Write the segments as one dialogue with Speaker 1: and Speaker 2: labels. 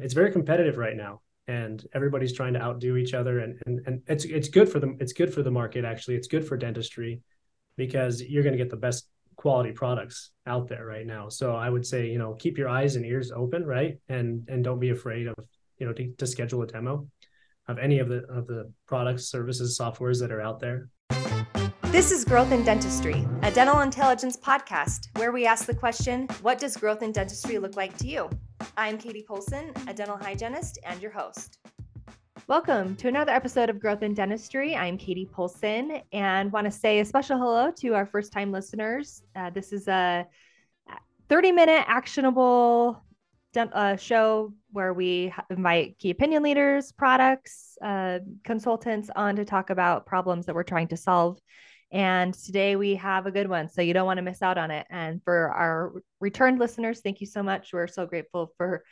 Speaker 1: it's very competitive right now and everybody's trying to outdo each other and, and and it's it's good for them it's good for the market actually. It's good for dentistry because you're going to get the best quality products out there right now. So i would say you know keep your eyes and ears open right? And and don't be afraid of you know to, to schedule a demo of any of the of the products services softwares that are out there.
Speaker 2: This is Growth in Dentistry, a dental intelligence podcast where we ask the question What does growth in dentistry look like to you? I'm Katie Polson, a dental hygienist and your host. Welcome to another episode of Growth in Dentistry. I'm Katie Polson and want to say a special hello to our first time listeners. Uh, this is a 30 minute actionable uh, show where we invite key opinion leaders, products, uh, consultants on to talk about problems that we're trying to solve and today we have a good one. So you don't want to miss out on it. And for our returned listeners, thank you so much. We're so grateful for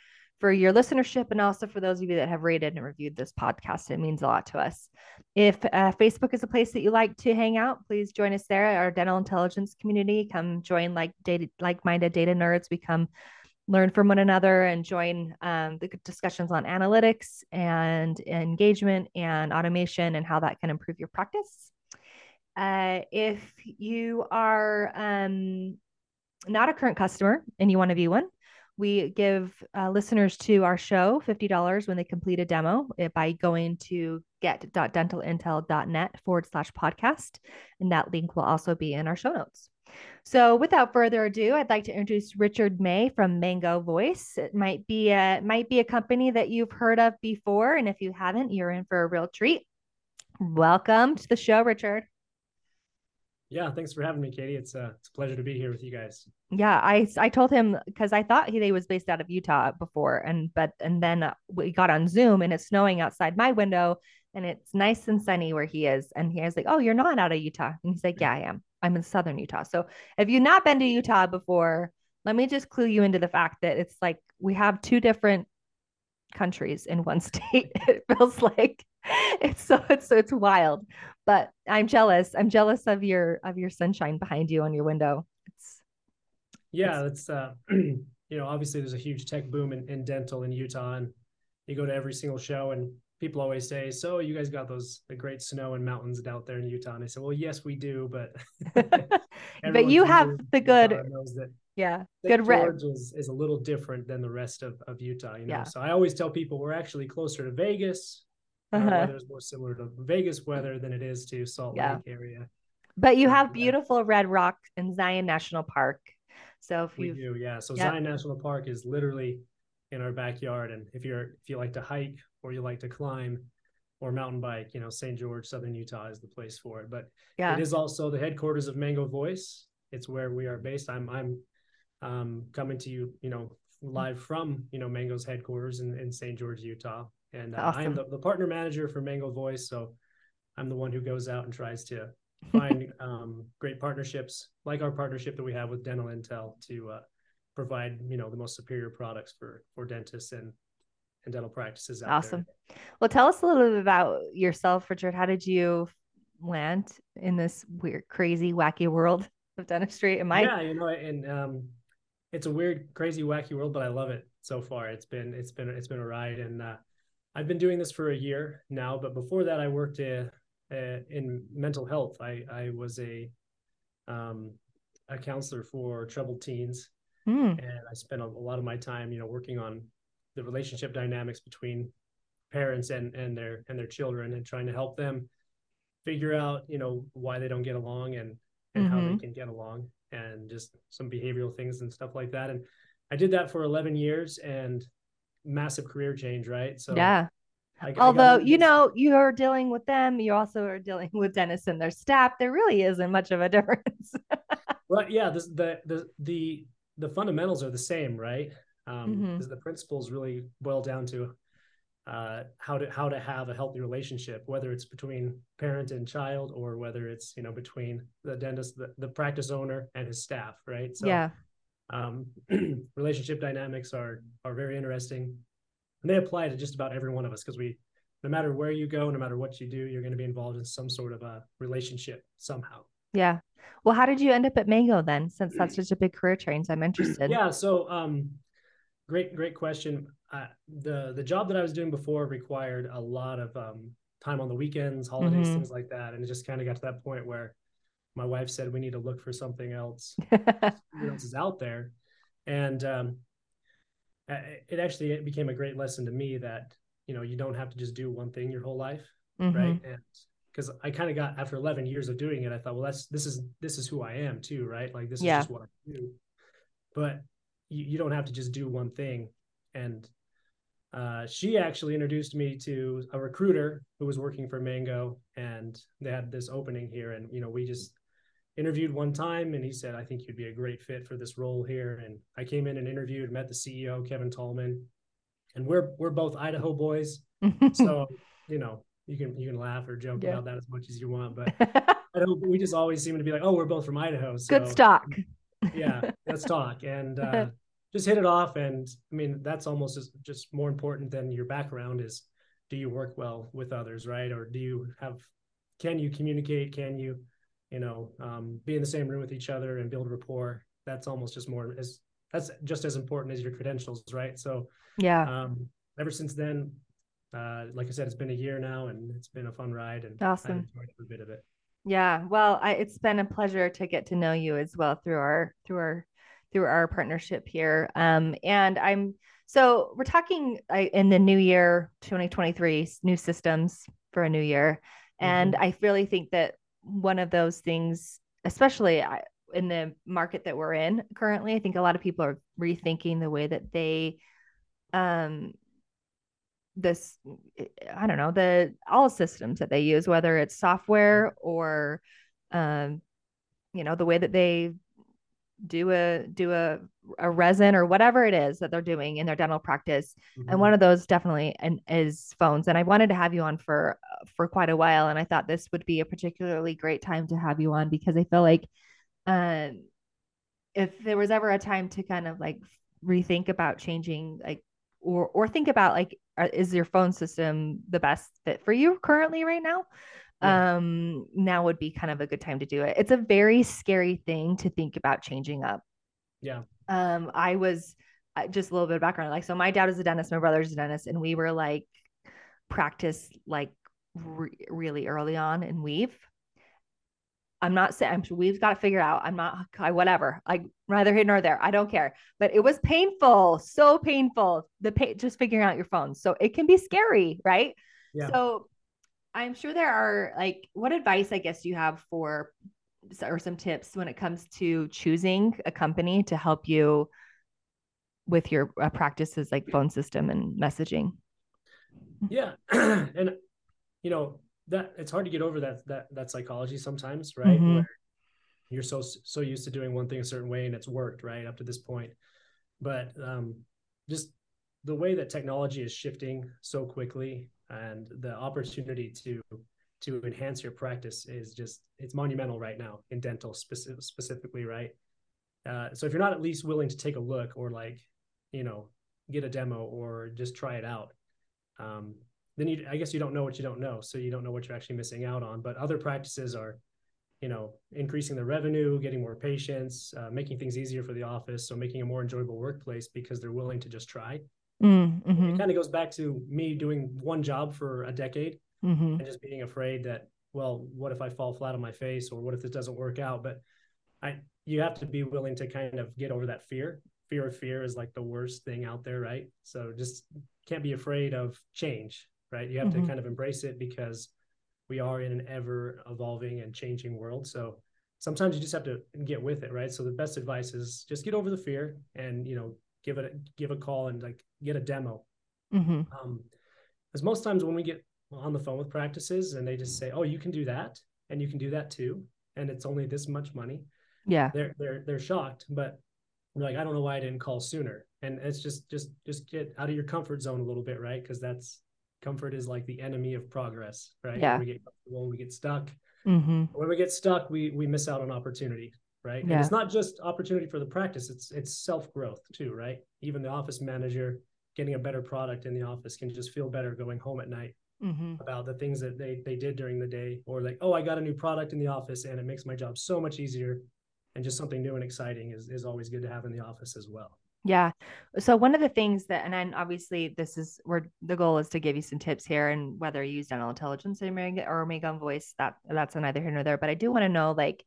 Speaker 2: for your listenership and also for those of you that have rated and reviewed this podcast. It means a lot to us. If uh, Facebook is a place that you like to hang out, please join us there our dental intelligence community. Come join like data, like-minded data nerds. We come learn from one another and join um, the discussions on analytics and engagement and automation and how that can improve your practice. Uh, if you are um, not a current customer and you want to be one, we give uh, listeners to our show $50 when they complete a demo eh, by going to get.dentalintel.net forward slash podcast. And that link will also be in our show notes. So without further ado, I'd like to introduce Richard May from Mango Voice. It might be a might be a company that you've heard of before. And if you haven't, you're in for a real treat. Welcome to the show, Richard.
Speaker 1: Yeah, thanks for having me, Katie. It's a, it's a pleasure to be here with you guys.
Speaker 2: Yeah, I I told him because I thought he, he was based out of Utah before, and but and then we got on Zoom and it's snowing outside my window, and it's nice and sunny where he is, and he was like, "Oh, you're not out of Utah," and he's like, "Yeah, I am. I'm in southern Utah." So if you've not been to Utah before, let me just clue you into the fact that it's like we have two different countries in one state. it feels like it's so it's so it's wild but i'm jealous i'm jealous of your of your sunshine behind you on your window it's
Speaker 1: yeah it's, uh you know obviously there's a huge tech boom in, in dental in utah and you go to every single show and people always say so you guys got those the great snow and mountains out there in utah and i say well yes we do but
Speaker 2: but you have the good knows that yeah
Speaker 1: St. good George is, is a little different than the rest of, of utah you know yeah. so i always tell people we're actually closer to vegas uh-huh. weather is more similar to Vegas weather than it is to Salt yeah. Lake area.
Speaker 2: But you have beautiful Red Rock in Zion National Park. So if
Speaker 1: you do, yeah. So yep. Zion National Park is literally in our backyard, and if you're if you like to hike or you like to climb or mountain bike, you know, St. George, Southern Utah is the place for it. But yeah. it is also the headquarters of Mango Voice. It's where we are based. I'm I'm um, coming to you, you know, live from you know Mango's headquarters in, in St. George, Utah. And uh, awesome. I am the, the partner manager for Mango Voice. So I'm the one who goes out and tries to find um, great partnerships like our partnership that we have with Dental Intel to uh, provide, you know, the most superior products for, for dentists and, and dental practices
Speaker 2: awesome.
Speaker 1: There.
Speaker 2: Well, tell us a little bit about yourself, Richard. How did you land in this weird, crazy, wacky world of dentistry? Am I?
Speaker 1: Yeah, you know, and um, it's a weird, crazy, wacky world, but I love it so far. It's been, it's been, it's been a ride. And, uh, I've been doing this for a year now, but before that, I worked uh, uh, in mental health. I, I was a um, a counselor for troubled teens, mm. and I spent a, a, lot of my time, you know, working on the relationship dynamics between parents and and their and their children, and trying to help them figure out, you know, why they don't get along and and mm-hmm. how they mm-hmm. can get along, and just some behavioral things and stuff like that. And I did that for 11 years, and massive career change, right?
Speaker 2: So yeah. I, Although I you know you're dealing with them, you also are dealing with dentists and their staff. There really isn't much of a difference.
Speaker 1: well, yeah, this, the the the the fundamentals are the same, right? Um, mm-hmm. The principles really boil down to uh, how to how to have a healthy relationship, whether it's between parent and child, or whether it's you know between the dentist, the, the practice owner, and his staff, right?
Speaker 2: So, yeah
Speaker 1: um, relationship dynamics are are very interesting and they apply to just about every one of us because we no matter where you go no matter what you do you're going to be involved in some sort of a relationship somehow
Speaker 2: yeah well how did you end up at mango then since that's such a big career change i'm interested
Speaker 1: yeah so um great, great question. Uh, the the job that I was doing before required a lot of um, time on the weekends, holidays, mm-hmm. things like that, and it just kind of got to that point where my wife said we need to look for something else. else is out there? And um, it actually it became a great lesson to me that you know you don't have to just do one thing your whole life, mm-hmm. right? And because I kind of got after 11 years of doing it, I thought, well, that's this is this is who I am too, right? Like this is just what I do. But you, you don't have to just do one thing. And uh, she actually introduced me to a recruiter who was working for Mango, and they had this opening here, and you know we just interviewed one time, and he said, "I think you'd be a great fit for this role here." And I came in and interviewed, met the CEO Kevin Tallman, and we're we're both Idaho boys, so you know you can you can laugh or joke yeah. about that as much as you want, but we just always seem to be like, "Oh, we're both from Idaho."
Speaker 2: So, Good stock.
Speaker 1: yeah, let's talk. And uh, just hit it off. And I mean, that's almost just more important than your background is do you work well with others, right? Or do you have, can you communicate? Can you, you know, um, be in the same room with each other and build rapport? That's almost just more as, that's just as important as your credentials, right? So,
Speaker 2: yeah.
Speaker 1: Um, ever since then, uh, like I said, it's been a year now and it's been a fun ride and
Speaker 2: awesome.
Speaker 1: I've enjoyed every bit of it.
Speaker 2: Yeah. Well, I, it's been a pleasure to get to know you as well through our, through our through our partnership here. Um, and I'm so we're talking uh, in the new year 2023 new systems for a new year, and mm-hmm. I really think that one of those things, especially in the market that we're in currently, I think a lot of people are rethinking the way that they um this i don't know the all systems that they use whether it's software or um you know the way that they do a do a a resin or whatever it is that they're doing in their dental practice. Mm-hmm. and one of those definitely and is phones. And i wanted to have you on for for quite a while. And i thought this would be a particularly great time to have you on because i feel like um if there was ever a time to kind of like rethink about changing like or or think about like is your phone system the best fit for you currently right now yeah. um now would be kind of a good time to do it it's a very scary thing to think about changing up
Speaker 1: yeah
Speaker 2: um i was just a little bit of background like so my dad is a dentist my brother's a dentist and we were like practice like re- really early on in Weave I'm not saying we've got to figure out. I'm not I, whatever. Like neither here nor there. I don't care. But it was painful, so painful. The pay, just figuring out your phone. So it can be scary, right? Yeah. So I'm sure there are like, what advice I guess you have for or some tips when it comes to choosing a company to help you with your uh, practices like phone system and messaging.
Speaker 1: Yeah, and you know that it's hard to get over that that that psychology sometimes, right? Mm-hmm. Where you're so so used to doing one thing a certain way and it's worked right up to this point, but um, just the way that technology is shifting so quickly and the opportunity to to enhance your practice is just it's monumental right now in dental specific, specifically right? Uh, so if you're not at least willing to take a look or like you know get a demo or just try it out um, then you i guess you don't know what you don't know. So you don't know what you're actually missing out on. But other practices are you know increasing the revenue getting more patients uh, making things easier for the office. So making a more enjoyable workplace because they're willing to just try Mm, mm-hmm. It kind of goes back to me doing one job for a decade mm-hmm. and just being afraid that, well, what if I fall flat on my face or what if this doesn't work out? But I, you have to be willing to kind of get over that fear. Fear of fear is like the worst thing out there, right? So just can't be afraid of change, right? You have mm-hmm. to kind of embrace it because we are in an ever evolving and changing world. So sometimes you just have to get with it, right? So the best advice is just get over the fear and, you know, give it give a call and like get a demo. Mm-hmm. Um, because most times when we get on the phone with practices and they just say, "Oh, you can do that, and you can do that too," and it's only this much money.
Speaker 2: Yeah,
Speaker 1: they're they're they're shocked, but like, I don't know why I didn't call sooner. And it's just just just get out of your comfort zone a little bit, right? Because that's comfort is like the enemy of progress, right?
Speaker 2: Yeah.
Speaker 1: When we get comfortable, we get stuck. Mm-hmm. When we get stuck, we we miss out on opportunity right? Yeah. And it's not just opportunity for the practice, it's it's self-growth too, right? Even the office manager getting a better product in the office can just feel better going home at night mm-hmm. about the things that they they did during the day or like, oh, I got a new product in the office and it makes my job so much easier. And just something new and exciting is is always good to have in the office as well.
Speaker 2: Yeah. So one of the things that, and then obviously this is where the goal is to give you some tips here, and whether you use dental intelligence or Mango Voice, that that's neither here nor there. But I do want to know, like,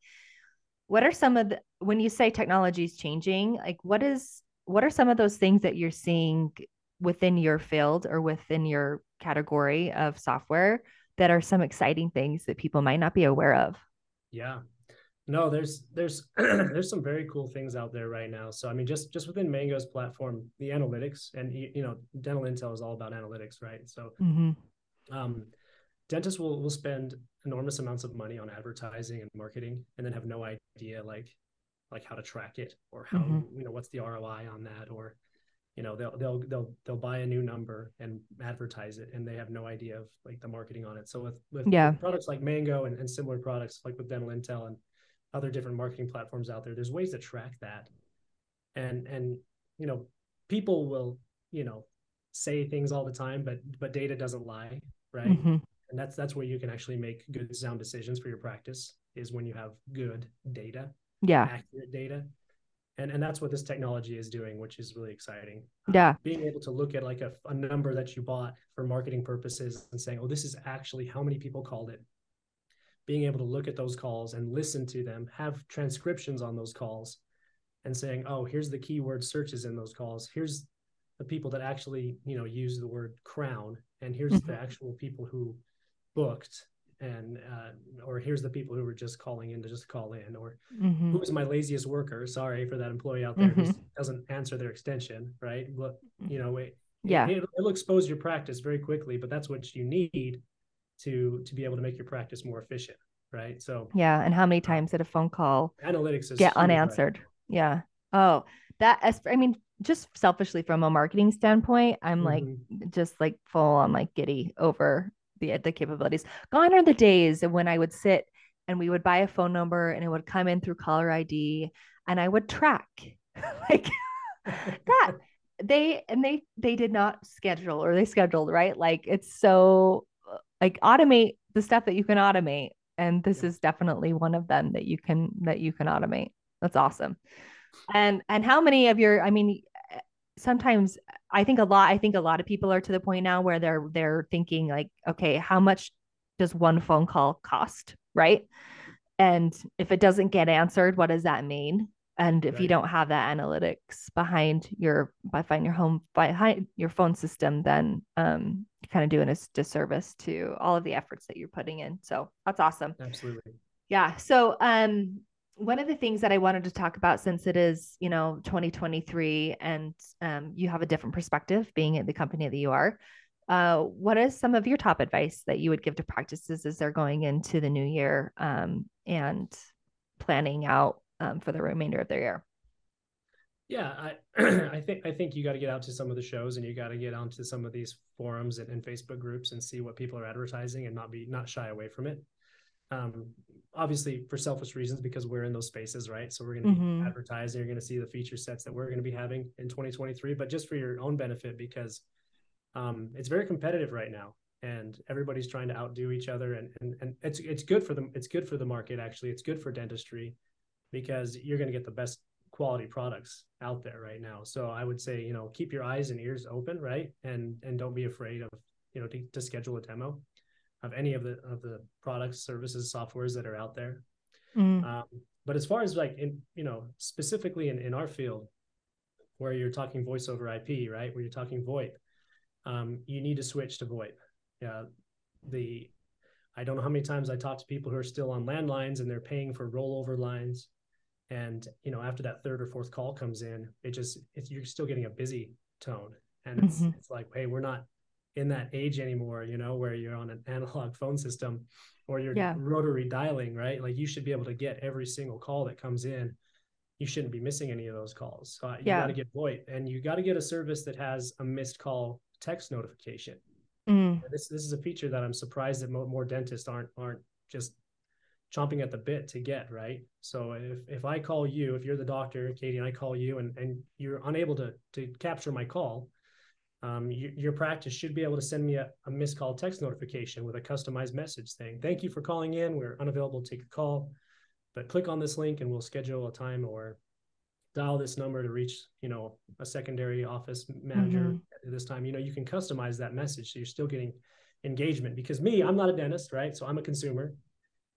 Speaker 2: what are some of the when you say technology is changing, like, what is what are some of those things that you're seeing within your field or within your category of software that are some exciting things that people might not be aware of?
Speaker 1: Yeah no there's there's there's some very cool things out there right now so i mean just just within mango's platform the analytics and you know dental intel is all about analytics right so mm-hmm. um, dentists will will spend enormous amounts of money on advertising and marketing and then have no idea like like how to track it or how mm-hmm. you know what's the roi on that or you know they'll they'll they'll they'll buy a new number and advertise it and they have no idea of like the marketing on it so with with, yeah. products like mango and, and similar products like with dental intel and other different marketing platforms out there there's ways to track that and and you know people will you know say things all the time but but data doesn't lie right mm-hmm. And that's that's where you can actually make good sound decisions for your practice is when you have good data
Speaker 2: yeah.
Speaker 1: accurate data. And and that's what this technology is doing which is really exciting.
Speaker 2: Yeah.
Speaker 1: being able to look at like a, a number that you bought for marketing purposes and saying oh this is actually how many people called it. Being able to look at those calls and listen to them, have transcriptions on those calls, and saying, "Oh, here's the keyword searches in those calls. Here's the people that actually, you know, use the word crown, and here's mm-hmm. the actual people who booked, and uh, or here's the people who were just calling in to just call in, or mm-hmm. who's my laziest worker? Sorry for that employee out there mm-hmm. who doesn't answer their extension, right? But you know, it,
Speaker 2: yeah,
Speaker 1: it, it'll expose your practice very quickly, but that's what you need to to be able to make your practice more efficient right so
Speaker 2: yeah and how many times did a phone call
Speaker 1: analytics
Speaker 2: get unanswered right? yeah oh that i mean just selfishly from a marketing standpoint i'm mm-hmm. like just like full on like giddy over the the capabilities. Gone are the days when i would sit and we would buy a phone number and it would come in through caller id and i would track. Like that they and they they did not schedule or they scheduled right? Like it's so like automate the stuff that you can automate. And this is definitely one of them that you can that you can automate. That's awesome. And and how many of your i mean sometimes i think a lot i think a lot of people are to the point now where they're they're thinking like okay how much does one phone call cost right? And if it doesn't get answered what does that mean? And if right. you don't have that analytics behind your by behind your home behind your phone system then um you're kind of doing a disservice to all of the efforts that you're putting in. So that's awesome.
Speaker 1: Absolutely.
Speaker 2: Yeah so um one of the things that I wanted to talk about since it is, you know, 2023 and um, you have a different perspective being at the company that you are, uh, what is some of your top advice that you would give to practices as they're going into the new year um, and planning out um, for the remainder of their year.
Speaker 1: Yeah, I I think I think you got to get out to some of the shows and you got to get onto some of these forums and, and, Facebook groups and see what people are advertising and not be not shy away from it. Um, obviously for selfish reasons because we're in those spaces, right? So we're going to mm-hmm. be advertising. You're going to see the feature sets that we're going to be having in 2023, but just for your own benefit because um, it's very competitive right now and everybody's trying to outdo each other and, and and it's it's good for them. It's good for the market actually. It's good for dentistry because you're going to get the best quality products out there right now. So I would say, you know, keep your eyes and ears open, right? And and don't be afraid of, you know, to, to schedule a demo of any of the of the products, services, softwares that are out there. Mm. Um, but as far as like in, you know, specifically in, in our field, where you're talking voice over IP, right? Where you're talking VoIP, um, you need to switch to VoIP. Yeah, the I don't know how many times I talk to people who are still on landlines and they're paying for rollover lines and you know after that third or fourth call comes in it just it's, you're still getting a busy tone and it's, mm-hmm. it's like hey we're not in that age anymore you know where you're on an analog phone system or you're yeah. rotary dialing right like you should be able to get every single call that comes in you shouldn't be missing any of those calls so you yeah. got to get VoIP and you got to get a service that has a missed call text notification mm. this this is a feature that i'm surprised that more, more dentists aren't aren't just chomping at the bit to get right so if if i call you if you're the doctor katie and i call you and and you're unable to to capture my call um, you, your practice should be able to send me a, a missed call text notification with a customized message saying thank you for calling in. We're unavailable to take a call but click on this link and we'll schedule a time or dial this number to reach you know a secondary office manager
Speaker 2: Mm-hmm.
Speaker 1: at this time. You know you can customize that message so you're still getting engagement because me i'm not a dentist right? So i'm a consumer.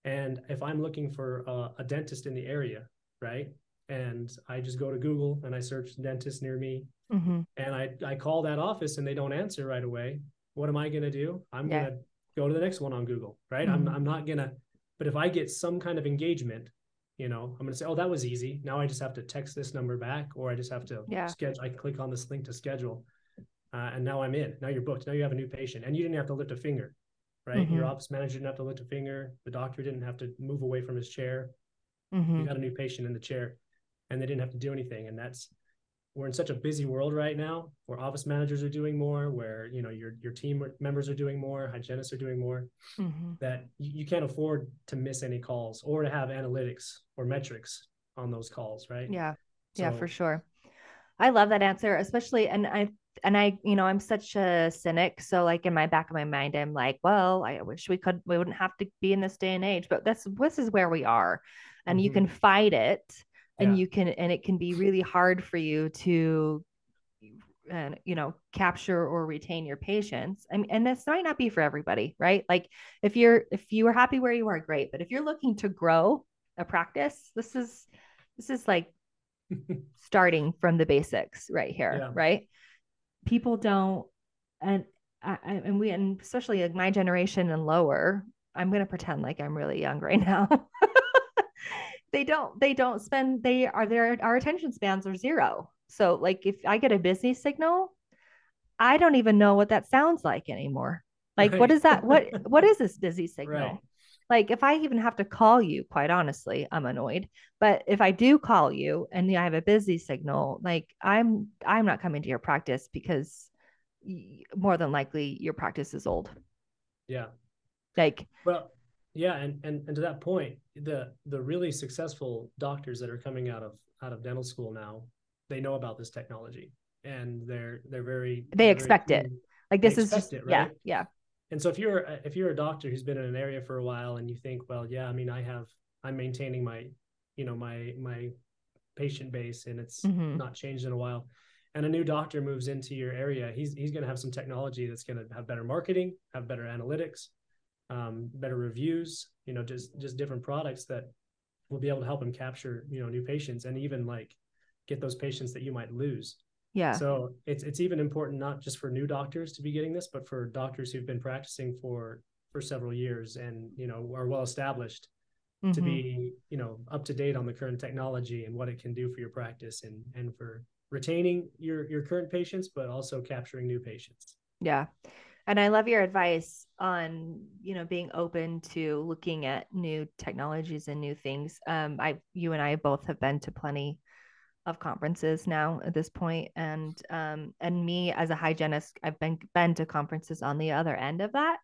Speaker 1: And if i'm looking for a, a dentist in the area right and i just go to google and i search dentist near me.
Speaker 2: Hmm
Speaker 1: and i i call that office and they don't answer right away. What am i going to do? I'm
Speaker 2: Yeah.
Speaker 1: going to go to the next one on google right?
Speaker 2: Mhm.
Speaker 1: i'm i'm not going to but if i get some kind of engagement you know i'm going to say oh that was easy. Now i just have to text this number back or i just have to
Speaker 2: Yeah.
Speaker 1: schedule i click on this link to schedule uh, and now i'm in. Now you're booked. Now you have a new patient. And you didn't have to lift a finger right? Your
Speaker 2: Mhm.
Speaker 1: office manager didn't have to lift a finger. The doctor didn't have to move away from his chair.
Speaker 2: Hmm
Speaker 1: you got a new patient in the chair and they didn't have to do anything and that's we're in such a busy world right now where office managers are doing more where you know your your team members are doing more hygienists are doing more
Speaker 2: hmm
Speaker 1: that you, you can't afford to miss any calls or to have analytics or metrics on those calls right
Speaker 2: Yeah. Yeah, for sure. I love that answer, especially and I and I, you know, I'm such a cynic. So like in my back of my mind, I'm like, well, I wish we could we wouldn't have to be in this day and age, but this this is where we are. And you
Speaker 1: Mhm.
Speaker 2: can fight it and
Speaker 1: Yeah.
Speaker 2: you can and it can be really hard for you to and you know capture or retain your patients I mean, and this might not be for everybody right like if you're if you are happy where you are great but if you're looking to grow a practice this is this is like starting from the basics right here,
Speaker 1: Yeah.
Speaker 2: right? People don't, and I, and we, and especially like my generation and lower. I'm gonna pretend like I'm really young right now. they don't, they don't spend. They are their our attention spans are zero. So like if I get a busy signal, I don't even know what that sounds like anymore. Like what
Speaker 1: Right.
Speaker 2: is that? What what is this busy signal?
Speaker 1: Right.
Speaker 2: Like if I even have to call you, quite honestly, I'm annoyed. But if I do call you and I have a busy signal, like I'm I'm not coming to your practice because more than likely your practice is old.
Speaker 1: yeah
Speaker 2: Like
Speaker 1: Well, yeah, and, and and to that point, the the really successful doctors that are coming out of out of dental school now, they know about this technology, and they're they're very
Speaker 2: They
Speaker 1: they're very
Speaker 2: expect it. like this is just
Speaker 1: it,
Speaker 2: yeah,
Speaker 1: right?
Speaker 2: yeah.
Speaker 1: And so if you're if you're a doctor who's been in an area for a while, and you think, well, yeah, I mean, I have I'm maintaining my you know my my patient base, and it's
Speaker 2: Mhm.
Speaker 1: not changed in a while. And a new doctor moves into your area, he's he's going to have some technology that's going to have better marketing, have better analytics, um, better reviews, you know, just just different products that will be able to help them capture, you know, new patients and even like get those patients that you might lose.
Speaker 2: Yeah.
Speaker 1: So it's it's even important not just for new doctors to be getting this, but for doctors who've been practicing for for several years and you know are well established to
Speaker 2: Mhm.
Speaker 1: be you know up to date on the current technology and what it can do for your practice and and for retaining your your current patients, but also capturing new patients.
Speaker 2: Yeah. And I love your advice on, you know, being open to looking at new technologies and new things. Um, I, you and I both have been to plenty of conferences now at this point, and um, and me as a hygienist, I've been been to conferences on the other end of that,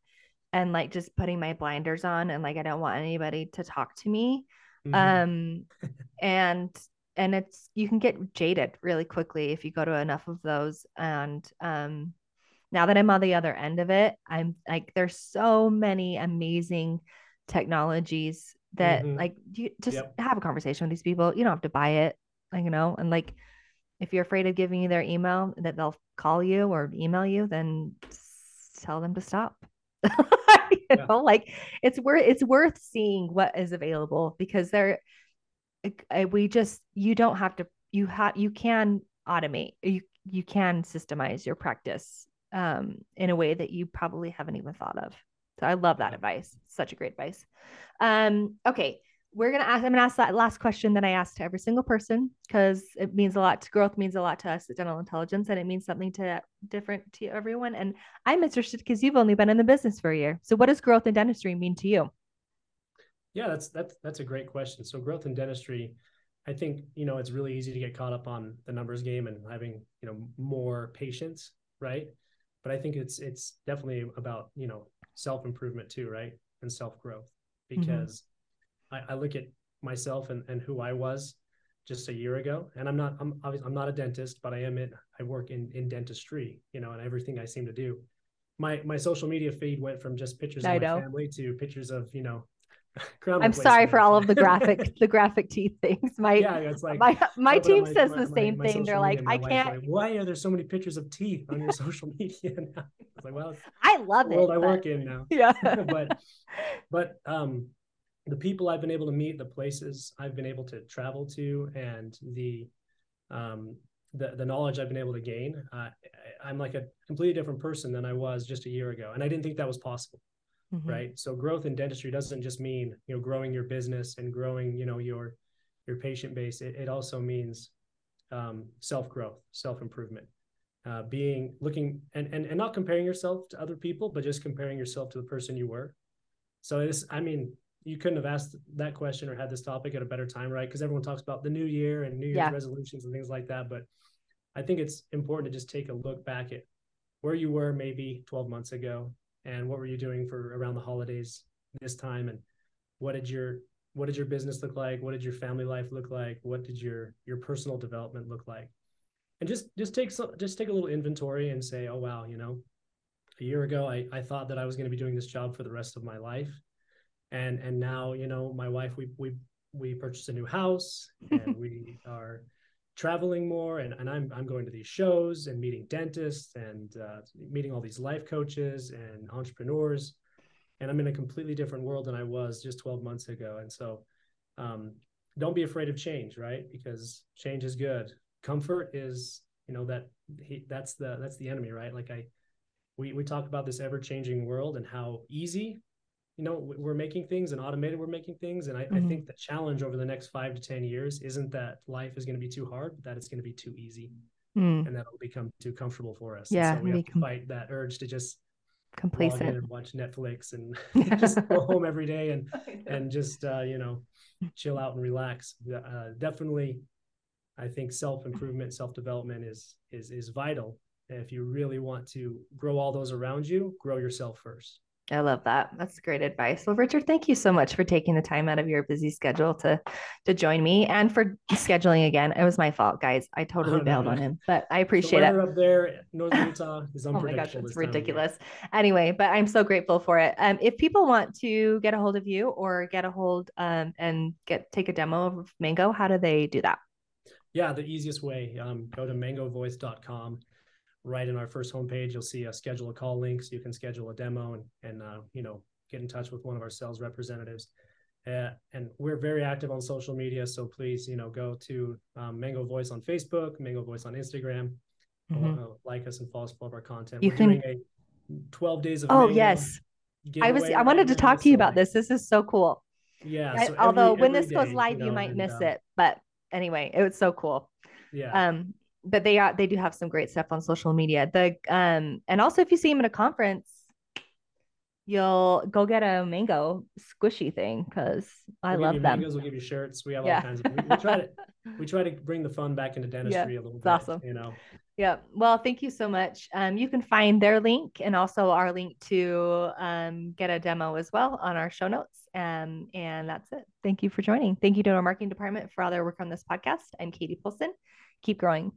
Speaker 2: and like just putting my blinders on, and like I don't want anybody to talk to me,
Speaker 1: Mhm.
Speaker 2: um and and it's you can get jaded really quickly if you go to enough of those and um now that i'm on the other end of it i'm like there's so many amazing technologies that
Speaker 1: Mhm.
Speaker 2: like you just
Speaker 1: Yep.
Speaker 2: have a conversation with these people you don't have to buy it like you know and like if you're afraid of giving you their email that they'll call you or email you then tell them to stop you
Speaker 1: Yeah.
Speaker 2: know like it's worth it's worth seeing what is available because there we just you don't have to you have you can automate you you can systemize your practice um in a way that you probably haven't even thought of. So i love that advice. Such a great advice. Um okay we're gonna ask i'm gonna ask that last question that i asked to every single person because it means a lot to growth means a lot to us at dental intelligence and it means something to different to everyone. And i'm interested because you've only been in the business for a year. So what does growth in dentistry mean to you?
Speaker 1: Yeah, that's that's that's a great question. So growth in dentistry, I think, you know, it's really easy to get caught up on the numbers game and having, you know, more patients, right? But I think it's it's definitely about, you know, self-improvement too, right? And self-growth. Mm-hmm. Because I, I look at myself and, and who I was just a year ago. And I'm not I'm obviously I'm not a dentist, but I am in I work in in dentistry, you know, and everything I seem to do. My my social media feed went from just pictures of my
Speaker 2: know.
Speaker 1: family to pictures of, you know,
Speaker 2: I'm sorry for all of the graphic the graphic teeth things. My yeah, like my my team my, says my, the same thing. They're like, I can't. Like,
Speaker 1: Why are there so many pictures of teeth on your social media now? It's like, well,
Speaker 2: I love
Speaker 1: it.
Speaker 2: World
Speaker 1: I work in now.
Speaker 2: Yeah,
Speaker 1: but but um, the people I've been able to meet, the places I've been able to travel to, and the um the the knowledge I've been able to gain, uh, I'm like a completely different person than I was just a year ago, and I didn't think that was possible mm-hmm. right? So growth in dentistry doesn't just mean you know growing your business and growing you know your your patient base. It, it also means um, self growth self improvement uh, being looking and, and and not comparing yourself to other people but just comparing yourself to the person you were. So this i mean you couldn't have asked that question or had this topic at a better time right? Because everyone talks about the new year and new year's yeah. resolutions and things like that but i think it's important to just take a look back at where you were maybe 12 months ago and what were you doing for around the holidays this time? And what did your what did your business look like? What did your family life look like? What did your your personal development look like? And just just take some just take a little inventory and say oh wow you know a year ago i i thought that i was going to be doing this job for the rest of my life. And and now you know my wife we we we purchased a new house and we are traveling more and, and I'm, I'm going to these shows and meeting dentists and uh, meeting all these life coaches and entrepreneurs. And i'm in a completely different world than i was just 12 months ago. And so um, don't be afraid of change right? Because change is good. Comfort is you know that he, that's the that's the enemy right? Like i we, we talk about this ever changing world and how easy you know we're making things and automated we're making things and I, mm-hmm. I, think the challenge over the next five to ten years isn't that life is going to be too hard but that it's going to be too easy. Mm. and that will become too comfortable for us.
Speaker 2: Yeah
Speaker 1: and so we have to com- fight that urge to just
Speaker 2: complacent.
Speaker 1: and watch netflix and just go home every day and and just uh, you know chill out and relax. Uh, definitely i think self-improvement self-development is is is vital if you really want to grow all those around you grow yourself first
Speaker 2: I love that. That's great advice. Well, Richard, thank you so much for taking the time out of your busy schedule to to join me and for scheduling again. It was my fault, guys. I totally bailed on him, but I appreciate
Speaker 1: it. Up there, Northern Utah is
Speaker 2: oh my gosh, it's ridiculous. Anyway, but I'm so grateful for it. Um, if people want to get a hold of you or get a hold um, and get take a demo of Mango, how do they do that?
Speaker 1: Yeah, the easiest way. Um, go to mangovoice.com right in our first homepage, you'll see a schedule a call link so you can schedule a demo and, and uh, you know, get in touch with one of our sales representatives. Uh, and we're very active on social media. So please, you know, go to um, Mango Voice on Facebook, Mango Voice on Instagram, mm-hmm. uh, like us and follow us all of our content.
Speaker 2: You we're can... doing a
Speaker 1: 12 days of
Speaker 2: Oh, Mango yes. I was, I wanted to talk to you about this. This is so cool.
Speaker 1: Yeah.
Speaker 2: So every, although when this day, goes live, you, know, you might and, miss um, it, but anyway, it was so cool.
Speaker 1: Yeah.
Speaker 2: Um, but they are they do have some great stuff on social media. The um and also if you see them at a conference, you'll go get a mango squishy thing because I
Speaker 1: we'll
Speaker 2: love
Speaker 1: them. Mangoes, we'll give you shirts. We have yeah. all kinds of. We, we, try to we try to bring the fun back into dentistry yeah, a little bit. Awesome. You know.
Speaker 2: Yeah. Well, thank you so much. Um, you can find their link and also our link to um, get a demo as well on our show notes. Um, and that's it. Thank you for joining. Thank you to our marketing department for all their work on this podcast. I'm Katie Polson. Keep growing.